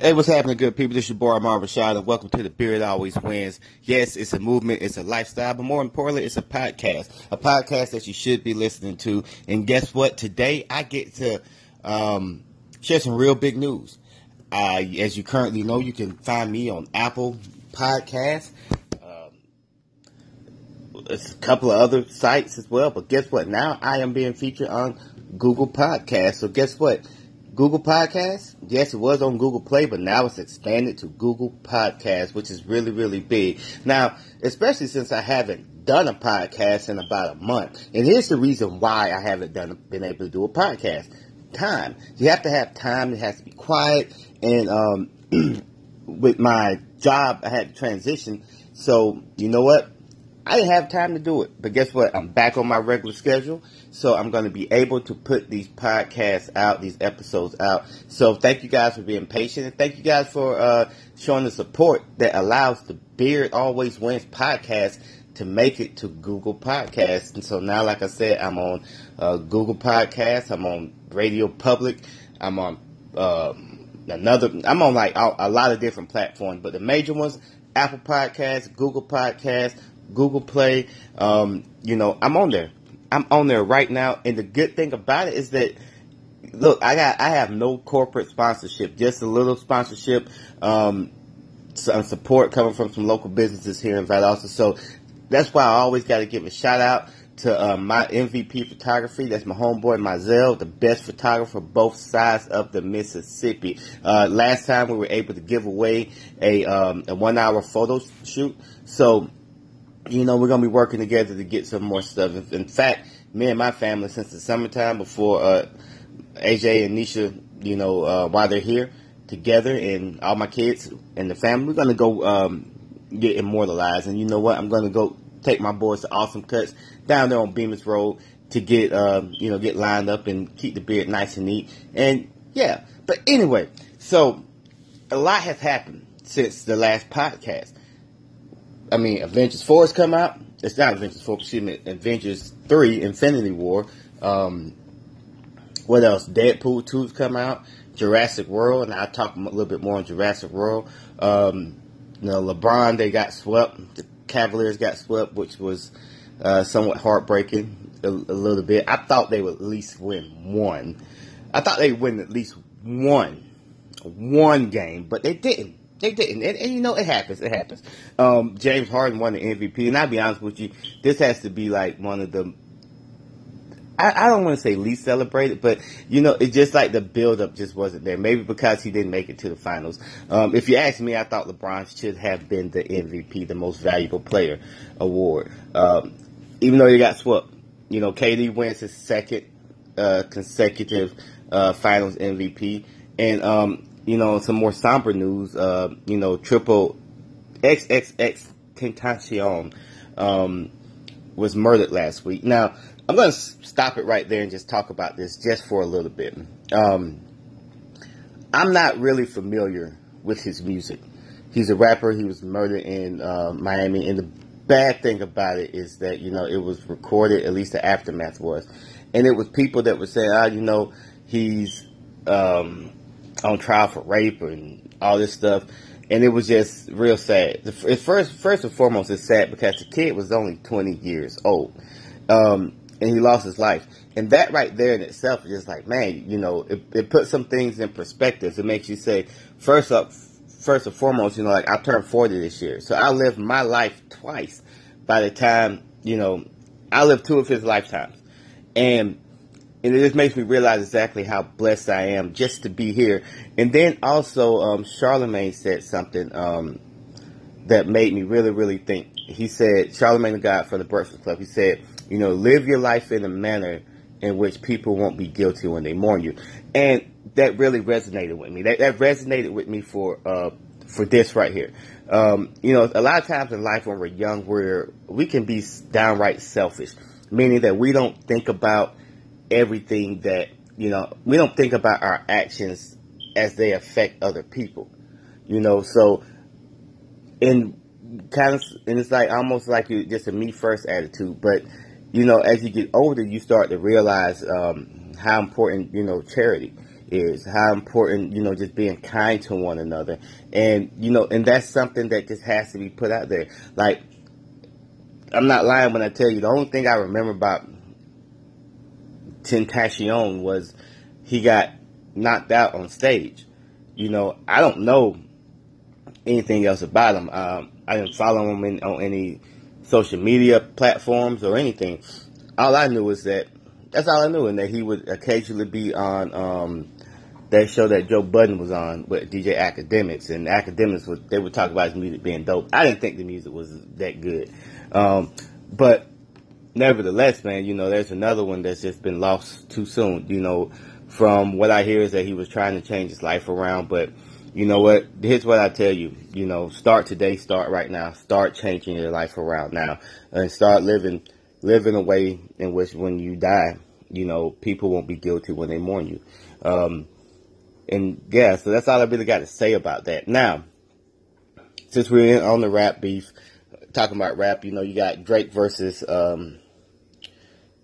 Hey, what's happening, good people? This is your boy Amar and welcome to the Beard Always Wins. Yes, it's a movement, it's a lifestyle, but more importantly, it's a podcast. A podcast that you should be listening to. And guess what? Today, I get to um, share some real big news. Uh, as you currently know, you can find me on Apple Podcasts. Um, there's a couple of other sites as well, but guess what? Now I am being featured on Google Podcasts. So guess what? Google Podcasts, yes, it was on Google Play, but now it's expanded to Google Podcasts, which is really, really big. Now, especially since I haven't done a podcast in about a month. And here's the reason why I haven't done been able to do a podcast. Time. You have to have time. It has to be quiet. And um, with my job, I had to transition. So, you know what? I didn't have time to do it. But guess what? I'm back on my regular schedule. So I'm going to be able to put these podcasts out, these episodes out. So thank you guys for being patient. And thank you guys for uh, showing the support that allows the Beard Always Wins podcast to make it to Google Podcasts. And so now, like I said, I'm on uh, Google Podcasts. I'm on Radio Public. I'm on uh, another. I'm on like a, a lot of different platforms, but the major ones: Apple Podcasts, Google Podcasts, Google Play. Um, you know, I'm on there. I'm on there right now, and the good thing about it is that look, I got I have no corporate sponsorship, just a little sponsorship, um, some support coming from some local businesses here in Valdosta. So that's why I always got to give a shout out to uh, my MVP photography. That's my homeboy Mizell, the best photographer both sides of the Mississippi. Uh, last time we were able to give away a, um, a one hour photo shoot. So you know, we're gonna be working together to get some more stuff. In fact, me and my family, since the summertime, before uh, AJ and Nisha, you know, uh, while they're here together, and all my kids and the family, we're gonna go um, get immortalized. And you know what? I'm gonna go take my boys to Awesome Cuts down there on Bemis Road to get, um, you know, get lined up and keep the beard nice and neat. And yeah, but anyway, so a lot has happened since the last podcast. I mean, Avengers 4 has come out. It's not Avengers 4, excuse me, Avengers 3, Infinity War. Um, what else? Deadpool 2's come out. Jurassic World, and I'll talk a little bit more on Jurassic World. Um, you know, LeBron, they got swept. The Cavaliers got swept, which was uh, somewhat heartbreaking a, a, little bit. I thought they would at least win one. I thought they'd win at least one, one game, but they didn't. They didn't, and, and, you know it happens. It happens. Um, James Harden won the MVP, and I'll be honest with you, this has to be like one of the. I, I don't want to say least celebrated, but you know, it's just like the build up just wasn't there. Maybe because he didn't make it to the finals. Um, if you ask me, I thought LeBron should have been the MVP, the most valuable player award. Um, even though he got swept, you know, KD wins his second uh, consecutive uh, Finals MVP, and um, you know, some more somber news, uh, you know, triple XXX Tentacion, um, was murdered last week. Now, I'm going to stop it right there and just talk about this just for a little bit. Um, I'm not really familiar with his music. He's a rapper. He was murdered in uh, Miami. And the bad thing about it is that, you know, it was recorded, at least the aftermath was. And it was people that would say, ah, you know, he's, um, on trial for rape and all this stuff. And it was just real sad. The, first, first and foremost, it's sad because the kid was only 20 years old. Um, and he lost his life. And that right there in itself is just like, man, you know, it, it puts some things in perspective. It makes you say, first up, first and foremost, you know, like I turned 40 this year. So I lived my life twice by the time, you know, I lived two of his lifetimes. And and it just makes me realize exactly how blessed I am just to be here. And then also, um, Charlemagne said something um, that made me really, really think. He said, Charlemagne the God for the Breakfast Club. He said, you know, live your life in a manner in which people won't be guilty when they mourn you, and that really resonated with me. That, that resonated with me for uh, for this right here. Um, you know, a lot of times in life when we're young, we're we can be downright selfish, meaning that we don't think about everything that, you know, we don't think about our actions as they affect other people, you know, so and kind of, and it's like almost like you just a me first attitude, but you know, as you get older, you start to realize, um, how important, you know, charity is, how important, you know, just being kind to one another. And, you know, and that's something that just has to be put out there. Like, I'm not lying when I tell you, the only thing I remember about Tentacion was he got knocked out on stage. You know, I don't know anything else about him. Um, I didn't follow him in, on any social media platforms or anything. All I knew was that that's all I knew, and that he would occasionally be on um, that show that Joe Budden was on with DJ Akademiks, and Akademiks would they would talk about his music being dope. I didn't think the music was that good, um, but nevertheless, man, you know, there's another one that's just been lost too soon. You know, from what I hear is that he was trying to change his life around, but you know what? Here's what I tell you. You know, start today, start right now. Start changing your life around now and start living, living a way in which when you die, you know, people won't be guilty when they mourn you. Um, and yeah, so that's all I really got to say about that. Now, since we're on the rap beef, talking about rap, you know, you got Drake versus, um,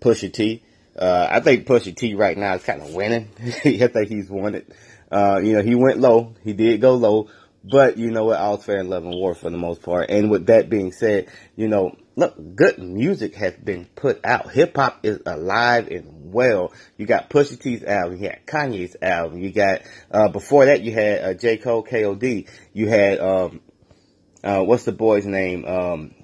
Pusha T. Uh, I think Pusha T right now is kind of winning. I think he's won it. Uh, you know, he went low. He did go low. But you know what? All's fair in love and war for the most part. And with that being said, you know, look, good music has been put out. Hip hop is alive and well. You got Pusha T's album. You had Kanye's album. You got, uh, before that you had, uh, J. Cole, K.O.D. You had, um, uh, what's the boy's name? Um,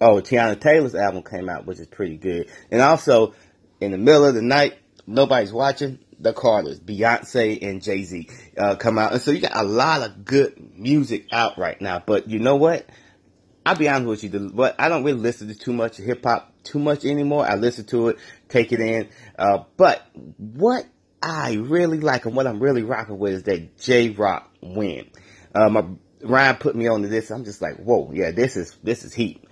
oh, Teyana Taylor's album came out, which is pretty good. And also, in the middle of the night, nobody's watching the Carters, Beyonce and Jay Z, uh, come out. And so you got a lot of good music out right now. But you know what? I'll be honest with you, but I don't really listen to too much hip hop too much anymore. I listen to it, take it in. Uh, but what I really like and what I'm really rocking with is that Jay Rock win. Uh, my Ryan put me on to this. I'm just like, whoa, yeah, this is this is heat.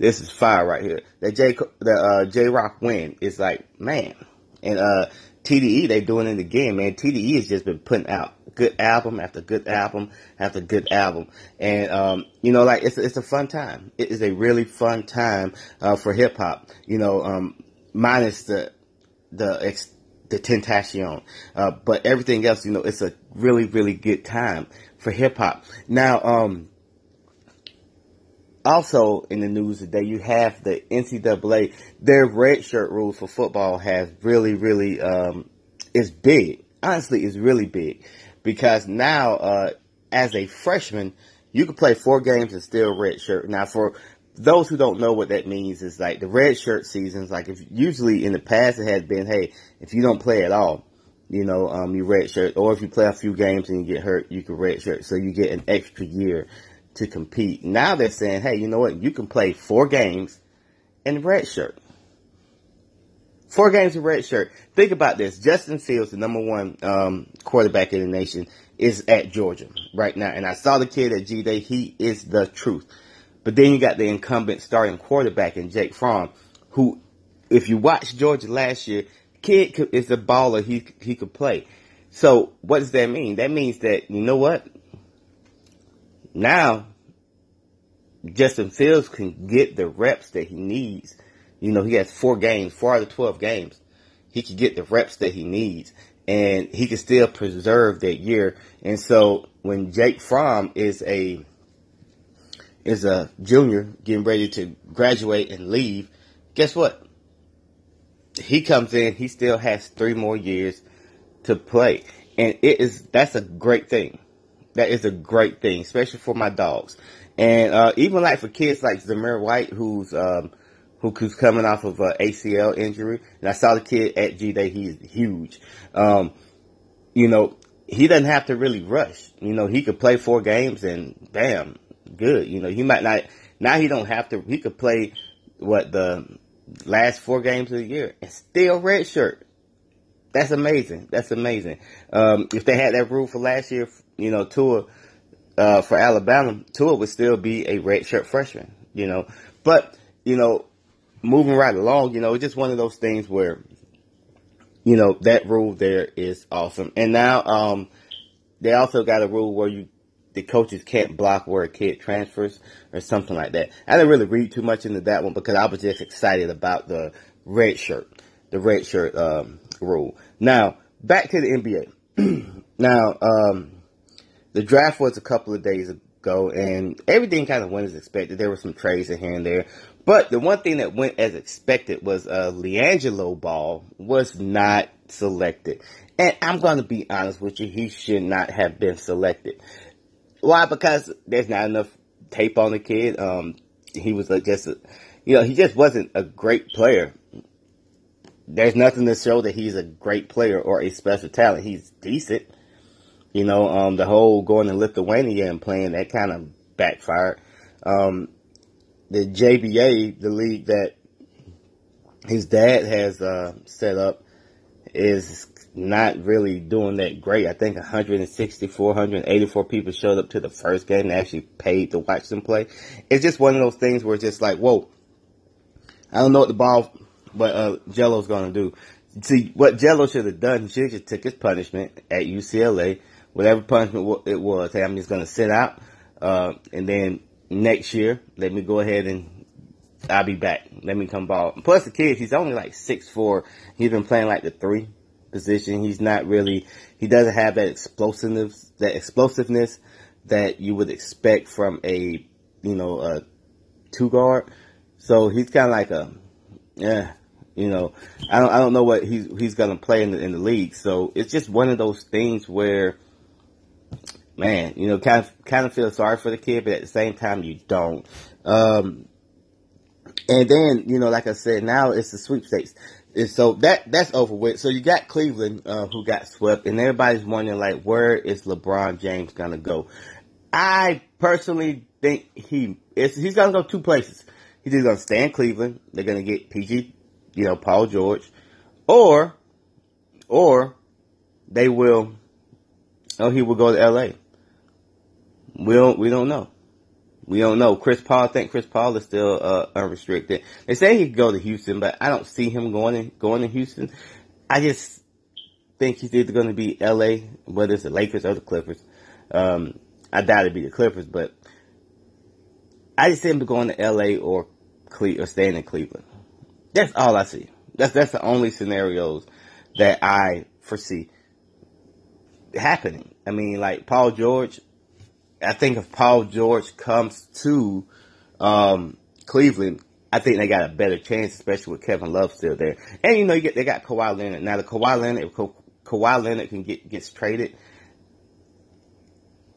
This is fire right here. That J the uh, Jay Rock win is like, man, and uh, TDE, they doing it again, man. TDE has just been putting out good album after good album after good album. And, um, you know, like, it's, it's a fun time. It is a really fun time, uh, for hip hop, you know, um, minus the, the, ex, the Tentacion. Uh, but everything else, you know, it's a really, really good time for hip hop. Now, um, also in the news today, you have the NCAA. Their red shirt rules for football has really, really um, is big. Honestly, it's really big because now, uh, as a freshman, you can play four games and still red shirt. Now, for those who don't know what that means, is like the red shirt seasons. Like if usually in the past it has been, hey, if you don't play at all, you know, um, you red shirt, or if you play a few games and you get hurt, you can red shirt. So you get an extra year to compete. Now they're saying, hey, you know what? You can play four games in red shirt. Four games in red shirt. Think about this. Justin Fields, the number one um, quarterback in the nation, is at Georgia right now. And I saw the kid at G Day. He is the truth. But then you got the incumbent starting quarterback in Jake Fromm, who, if you watched Georgia last year, kid is a baller. He he could play. So what does that mean? That means that you know what? Now, Justin Fields can get the reps that he needs. You know, he has four games, four out of 12 games. He can get the reps that he needs and he can still preserve that year. And so when Jake Fromm is a, is a junior getting ready to graduate and leave, guess what? He comes in, he still has three more years to play. And it is, that's a great thing that is a great thing, especially for my dogs. And uh, even like for kids like Zamir White, who's um, who, who's coming off of a ACL injury, and I saw the kid at G Day. He's huge. Um, you know, he doesn't have to really rush. You know, he could play four games and bam, good. You know, he might not. Now he don't have to. He could play what the last four games of the year and still redshirt. That's amazing. That's amazing. Um, if they had that rule for last year, you know, Tua, uh, for Alabama, Tua would still be a redshirt freshman, you know. But, you know, moving right along, you know, it's just one of those things where, you know, that rule there is awesome. And now, um, they also got a rule where you, the coaches can't block where a kid transfers or something like that. I didn't really read too much into that one because I was just excited about the red shirt, the red shirt, um, rule. Now, back to the NBA. now, um, the draft was a couple of days ago, and everything kind of went as expected. There were some trades here and there, but the one thing that went as expected was uh, LiAngelo Ball was not selected, and I'm going to be honest with you, he should not have been selected. Why? Because there's not enough tape on the kid. Um, he was just, a, you know, he just wasn't a great player. There's nothing to show that he's a great player or a special talent. He's decent. You know, um, the whole going to Lithuania and playing that kind of backfired. Um, the JBA, the league that his dad has uh, set up, is not really doing that great. I think 164, 184 people showed up to the first game and actually paid to watch them play. It's just one of those things where it's just like, whoa, I don't know what the ball, what uh, Gelo's going to do. See, what Jello should have done, he should have took his punishment at UCLA, whatever punishment it was. Hey, I'm just going to sit out, uh, and then next year, let me go ahead and I'll be back. Let me come ball. Plus the kid, he's only like six four. He's been playing like the three position. He's not really, he doesn't have that explosiveness, that explosiveness that you would expect from a, you know, a two guard. So he's kind of like a, yeah, you know, I don't, I don't know what he's, he's going to play in the, in the league. So it's just one of those things where, man, you know, kind of, kind of feel sorry for the kid, but at the same time, you don't. Um, and then, you know, like I said, now it's the sweepstakes. And so that that's over with. So you got Cleveland uh, who got swept, and everybody's wondering like, where is LeBron James gonna go? I personally think he. He's gonna go two places. He's either gonna stay in Cleveland. They're gonna get PG, you know, Paul George, or or they will. Oh, he will go to L.A. We don't. We don't know. We don't know. Chris Paul, I think Chris Paul is still uh, unrestricted. They say he could go to Houston, but I don't see him going in, going to Houston. I just think he's either going to be LA, whether it's the Lakers or the Clippers. Um, I doubt it'd be the Clippers, but I just see him going to LA or Cle- or staying in Cleveland. That's all I see. That's that's the only scenarios that I foresee happening. I mean, like Paul George, I think if Paul George comes to um, Cleveland, I think they got a better chance, especially with Kevin Love still there. And you know, you get, they got Kawhi Leonard. Now the Kawhi Leonard, if Ka- Kawhi Leonard can get gets traded,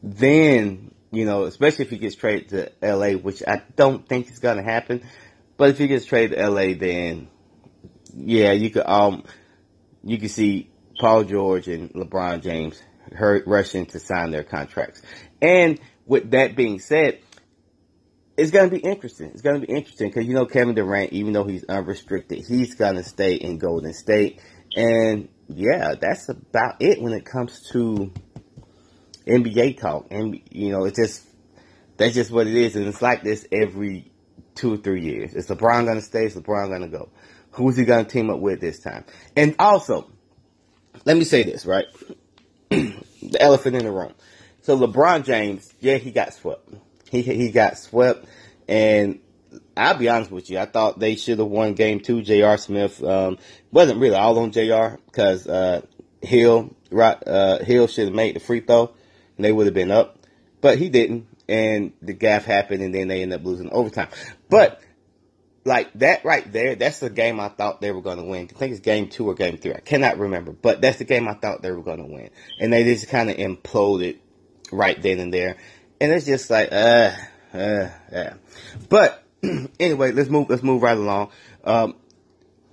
then you know, especially if he gets traded to LA, which I don't think is going to happen. But if he gets traded to LA, then yeah, you could um, you could see Paul George and LeBron James rushing to sign their contracts. And with that being said, it's going to be interesting. It's going to be interesting because, you know, Kevin Durant, even though he's unrestricted, he's going to stay in Golden State. And yeah, that's about it when it comes to NBA talk. And, you know, it's just, that's just what it is. And it's like this every two or three years. Is LeBron going to stay? Is LeBron going to go? Who's he going to team up with this time? And also, let me say this, right? the elephant in the room. So LeBron James, yeah, he got swept. He he got swept, and I'll be honest with you, I thought they should have won game two. J.R. Smith um, wasn't really all on J.R. because uh, Hill uh, Hill should have made the free throw, and they would have been up, but he didn't, and the gaff happened, and then they ended up losing overtime. But like that right there, that's the game I thought they were going to win. I think it's game two or game three. I cannot remember, but that's the game I thought they were going to win. And they just kind of imploded right then and there. And it's just like, uh, uh, yeah. But anyway, let's move, let's move right along. Um,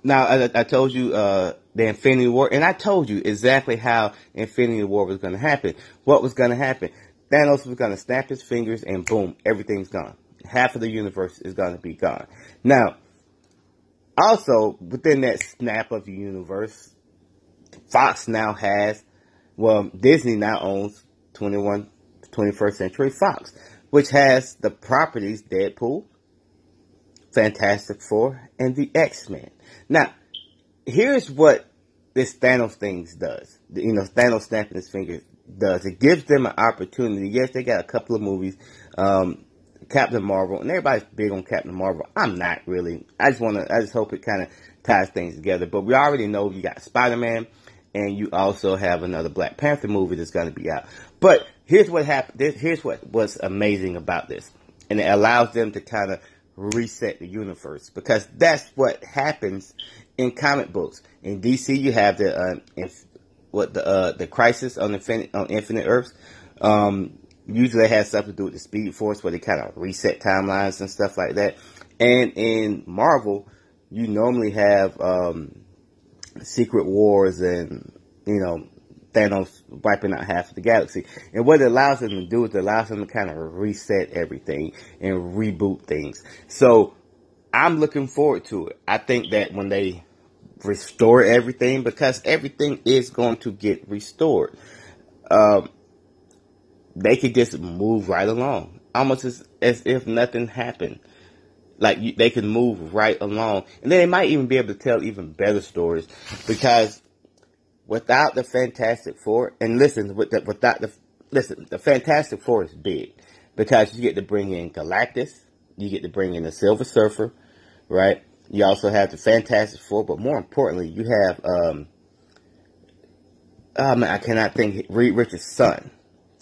now I, I, told you, uh, the Infinity War, and I told you exactly how Infinity War was going to happen. What was going to happen? Thanos was going to snap his fingers and boom, everything's gone half of the universe is going to be gone. Now, also within that snap of the universe, Fox now has, well, Disney now owns 21, 21st Century Fox, which has the properties Deadpool, Fantastic Four, and the X-Men. Now, here's what this Thanos thing does. You know, Thanos snapping his fingers does. It gives them an opportunity. Yes, they got a couple of movies. Um, Captain Marvel, and everybody's big on Captain Marvel. I'm not really. I just want to. I just hope it kind of ties things together. But we already know you got Spider Man, and you also have another Black Panther movie that's going to be out. But here's what happened. Here's what was amazing about this, and it allows them to kind of reset the universe because that's what happens in comic books. In DC, you have the uh, inf- what the uh, the crisis on Infinite on Infinite Earths. Um, usually, has something to do with the Speed Force, where they kind of reset timelines and stuff like that. And in Marvel, you normally have um, Secret Wars and you know Thanos wiping out half of the galaxy. And what it allows them to do is it allows them to kind of reset everything and reboot things. So I'm looking forward to it. I think that when they restore everything, because everything is going to get restored, um, they could just move right along, almost as, as if nothing happened. Like you, they could move right along, and then they might even be able to tell even better stories. Because without the Fantastic Four, and listen, with the, without the listen, the Fantastic Four is big. Because you get to bring in Galactus, you get to bring in the Silver Surfer, right? You also have the Fantastic Four, but more importantly, you have um, oh man, I cannot think Reed Richards' son,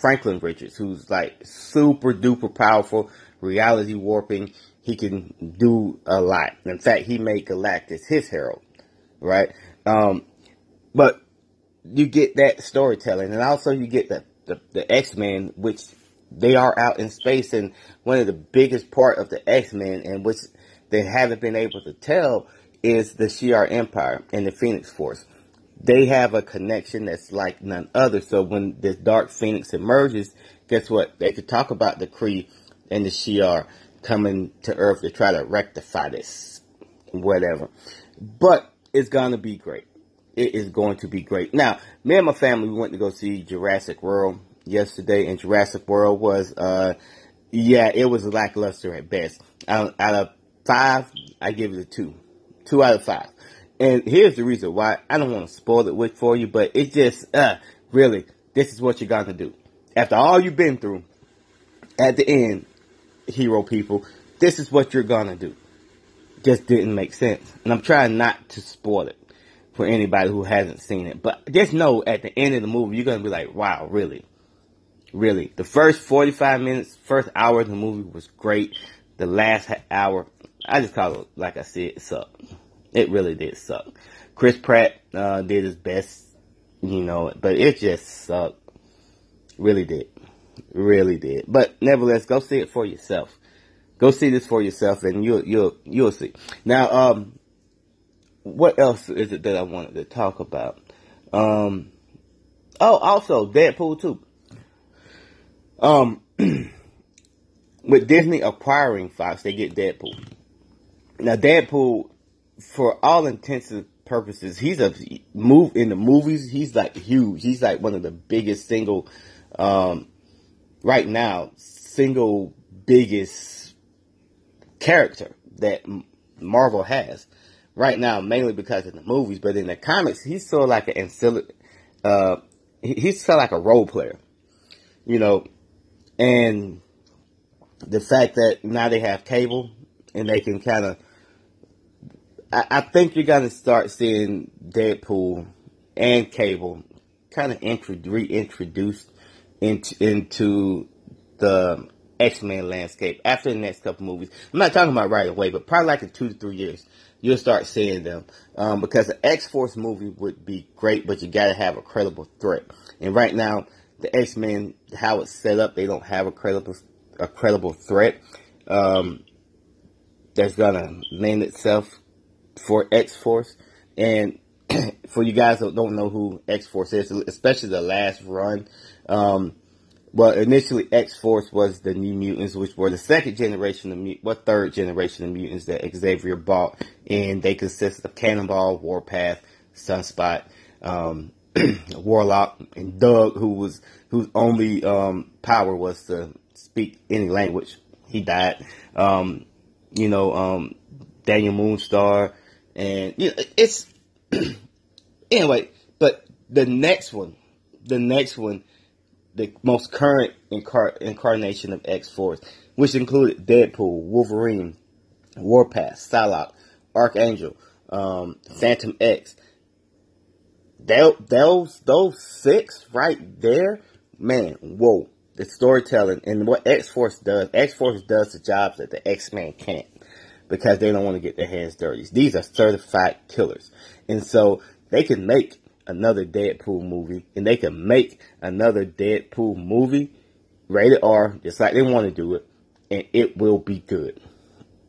Franklin Richards, who's like super duper powerful, reality warping. He can do a lot. In fact, he made Galactus his herald, right? Um, but you get that storytelling, and also you get the the, the X Men, which they are out in space, and one of the biggest part of the X Men, and which they haven't been able to tell, is the Shi'ar Empire and the Phoenix Force. They have a connection that's like none other. So when this Dark Phoenix emerges, guess what? They could talk about the Kree and the Shi'ar coming to Earth to try to rectify this, whatever. But it's gonna be great it is going to be great. Now, me and my family we went to go see Jurassic World yesterday, and Jurassic World was, uh, yeah, it was lackluster at best. Out, out of five, I give it a two, two out of five. And here's the reason why I don't want to spoil it with for you, but it just, uh, really, this is what you're gonna do. After all you've been through, at the end, hero people, this is what you're gonna do. Just didn't make sense. And I'm trying not to spoil it for anybody who hasn't seen it. But just know at the end of the movie, you're to be like, wow, really? Really? The first 45 minutes, first hour of the movie was great. The last hour, I just call it, like I said, sucked. It really did suck. Chris Pratt uh, did his best, you know, but it just sucked. Really did. Really did. But nevertheless, go see it for yourself. Go see this for yourself and you'll, you'll, you'll see. Now, um, what else is it that I wanted to talk about? Um, oh, also Deadpool 2. Um, with Disney acquiring Fox, they get Deadpool. Now, Deadpool, for all intents and purposes, he's a move in the movies. He's like huge. He's like one of the biggest single, um, right now, single biggest character that Marvel has right now, mainly because of the movies, but in the comics, he's sort of like an ancillary, uh, he's sort of like a role player, you know, and the fact that now they have cable and they can kind of, I, I, think you're to start seeing Deadpool and cable kind of reintroduced into, into the X-Men landscape after the next couple movies. I'm not talking about right away, but probably like in two to three years you'll start seeing them. Um, because the X Force movie would be great, but you gotta have a credible threat. And right now, the X Men, how it's set up, they don't have a credible, a credible threat. Um, that's gonna lend itself for X Force. And for you guys that don't know who X Force is, especially the last run, um, well, initially X Force was the New Mutants, which were the second generation of mut- what third generation of mutants that Xavier bought, and they consist of Cannonball, Warpath, Sunspot, um, Warlock, and Doug, who was whose only um, power was to speak any language. He died. Um, you know, um, Daniel Moonstar, and you know, it's anyway. But the next one, the next one the most current incar- incarnation of X Force, which included Deadpool, Wolverine, Warpath, Psylocke, Archangel, um, Fantomex. those those six right there, man, whoa. The storytelling and what X Force does, X Force does the jobs that the X Men can't because they don't want to get their hands dirty. These are certified killers. And so they can make another Deadpool movie and they can make another Deadpool movie rated R just like they want to do it and it will be good.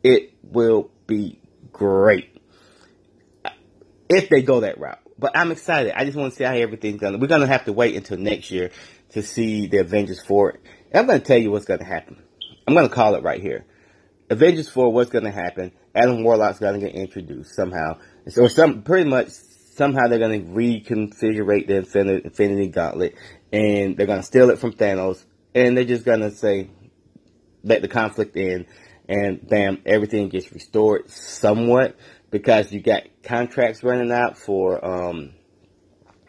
It will be great if they go that route. But I'm excited. I just want to see how everything's going. We're going to have to wait until next year to see the Avengers 4. And I'm going to tell you what's going to happen. I'm going to call it right here. Avengers 4, what's going to happen? Adam Warlock's going to get introduced somehow. Or some, pretty much, somehow they're going to reconfigure the Infinity, Infinity Gauntlet. And they're going to steal it from Thanos. And they're just going to say, let the conflict end. And bam, everything gets restored somewhat because you got contracts running out for, um,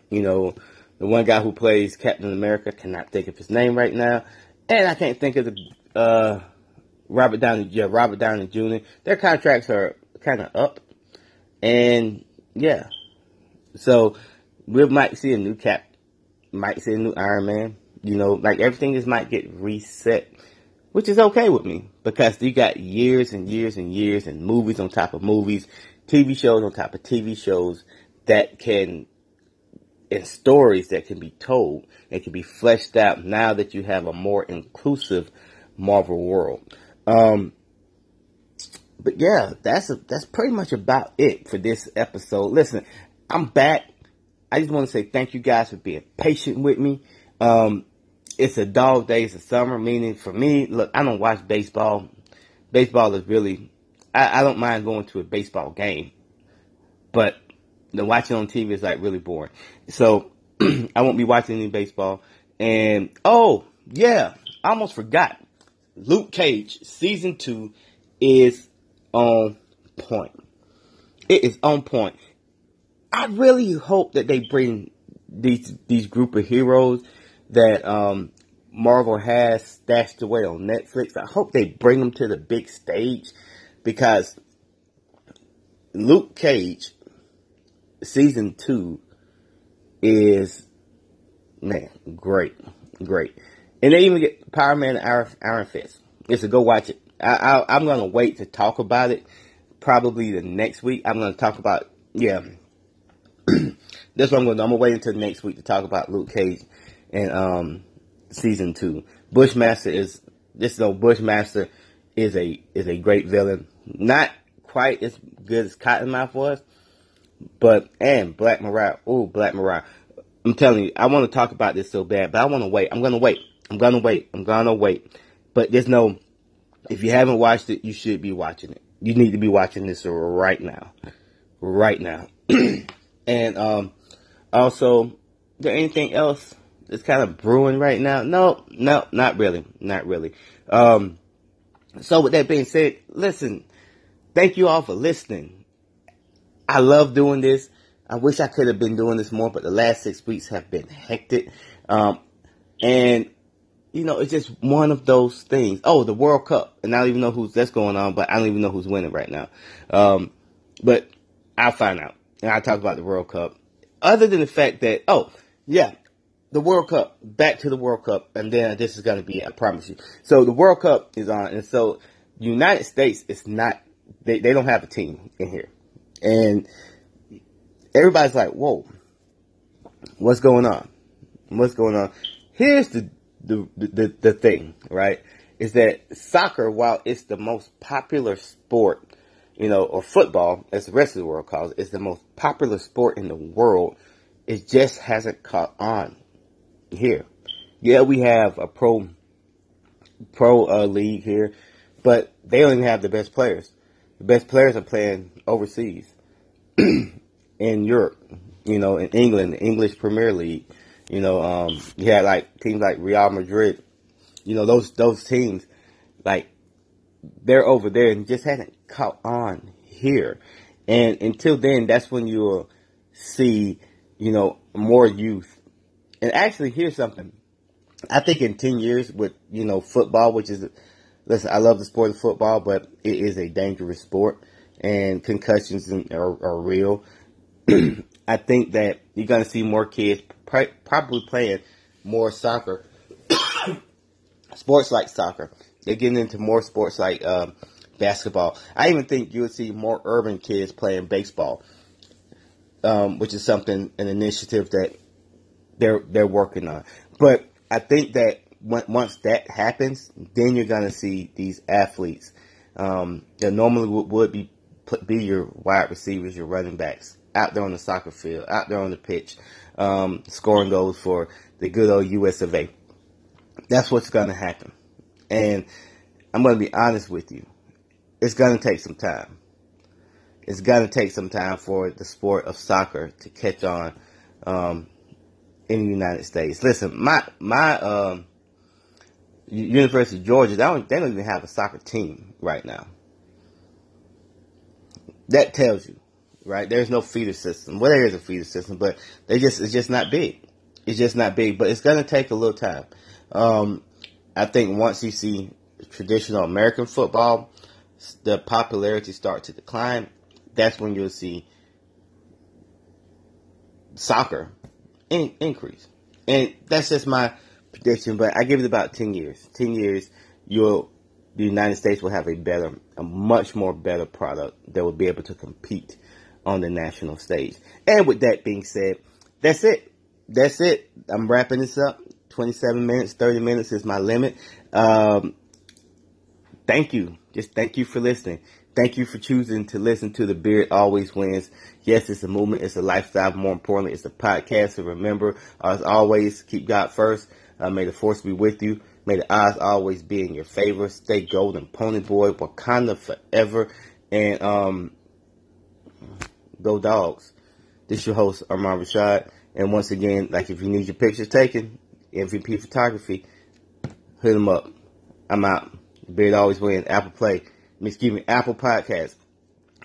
you know, the one guy who plays Captain America. Cannot think of his name right now, and I can't think of the uh, Robert Downey. Yeah, Robert Downey Jr. Their contracts are kind of up, and yeah, so we might see a new Cap, might see a new Iron Man. You know, like everything just might get reset which is okay with me because you got years and years and years and movies on top of movies TV shows on top of TV shows that can, and stories that can be told and can be fleshed out now that you have a more inclusive Marvel world. Um, but yeah, that's a, that's pretty much about it for this episode. Listen, I'm back. I just want to say thank you guys for being patient with me. Um, it's a dog days of summer, meaning for me, look, I don't watch baseball. Baseball is really I, I don't mind going to a baseball game, but the watching on TV is like really boring. So I won't be watching any baseball. And oh yeah, I almost forgot. Luke Cage season two is on point. It is on point. I really hope that they bring these these group of heroes that um, Marvel has stashed away on Netflix. I hope they bring them to the big stage because Luke Cage season two is man great, great, and they even get Power Man Iron, Iron Fist. Just to go watch it. I, I, am gonna wait to talk about it. Probably the next week. I'm gonna talk about yeah. That's what I'm gonna do. I'm gonna wait until next week to talk about Luke Cage and um season two. Bushmaster is this no Bushmaster is a is a great villain. Not quite as good as Cottonmouth was, but and Black Mariah. Oh, Black Mariah. I'm telling you, I want to talk about this so bad, but I want to wait. I'm gonna wait. I'm gonna wait. I'm gonna wait. But there's no. If you haven't watched it, you should be watching it. You need to be watching this right now, right now. and um, also, there anything else that's kind of brewing right now? No, no, not really, not really. Um, so with that being said, listen, thank you all for listening. I love doing this. I wish I could have been doing this more, but the last six weeks have been hectic. Um, and you know, it's just one of those things. Oh, the World Cup, and I don't even know who's that's going on, but I don't even know who's winning right now. Um, but I'll find out, and I'll talk about the World Cup. Other than the fact that, oh, yeah, the World Cup, back to the World Cup, and then this is going to be, I promise you. So the World Cup is on, and so United States is not, they, they don't have a team in here. And everybody's like, whoa, what's going on? What's going on? Here's the, the, the, the thing, right? Is that soccer, while it's the most popular sport, you know, or football, as the rest of the world calls it, is the most popular sport in the world, it just hasn't caught on here. Yeah, we have a pro pro uh, league here, but they don't even have the best players. The best players are playing overseas in Europe, you know, in England, the English Premier League. You know, um, you had like teams like Real Madrid. You know, those those teams, like they're over there and just hadn't caught on here. And until then, that's when you'll see, you know, more youth and actually, here's something. I think in 10 years with, you know, football, which is, listen, I love the sport of football, but it is a dangerous sport and concussions are, are real. I think that you're going to see more kids probably playing more soccer, sports like soccer. They're getting into more sports like um, basketball. I even think you would see more urban kids playing baseball, um, which is something an initiative that they're they're working on. But I think that once that happens, then you're gonna see these athletes um, that normally would, would be be your wide receivers, your running backs, out there on the soccer field, out there on the pitch, um, scoring goals for the good old US of A. That's what's going to happen. And I'm going to be honest with you. It's going to take some time. It's going to take some time for the sport of soccer to catch on um, in the United States. Listen, my my um, University of Georgia, they don't, they don't even have a soccer team right now. That tells you right? There's no feeder system. Well, there is a feeder system, but they just it's just not big. It's just not big, but it's gonna take a little time. Um, I think once you see traditional American football, the popularity start to decline. That's when you'll see soccer in, increase, and that's just my prediction. But I give it about ten years. Ten years, you'll the United States will have a better, a much more better product that will be able to compete on the national stage. And with that being said, that's it. That's it. I'm wrapping this up. 27 minutes, 30 minutes is my limit. Um, thank you. Just thank you for listening. Thank you for choosing to listen to The Beard Always Wins. Yes, it's a movement. It's a lifestyle. More importantly, it's a podcast. So remember, as always, keep God first. Uh, may the force be with you. May the odds always be in your favor. Stay golden, pony boy, Wakanda forever. And, um, Go Dogs. This is your host, Armand Rashad. And once again, like if you need your pictures taken, MVP Photography, hit them up. I'm out. Beard always wins. Apple Play. Excuse me, Apple Podcast,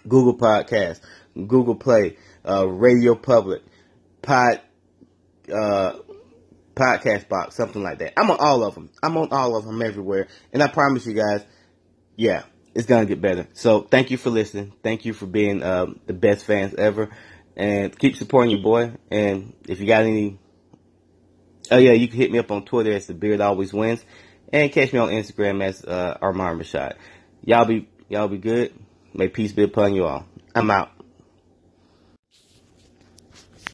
Google Podcast, Google Play, uh, Radio Public, Pod, uh, Podcast Box, something like that. I'm on all of them. I'm on all of them everywhere. And I promise you guys, yeah, it's gonna get better. So thank you for listening. Thank you for being um, the best fans ever, and keep supporting your boy. And if you got any, oh yeah, you can hit me up on Twitter as the Beard Always Wins, and catch me on Instagram as uh, Armand Rashad. Y'all be y'all be good. May peace be upon you all. I'm out.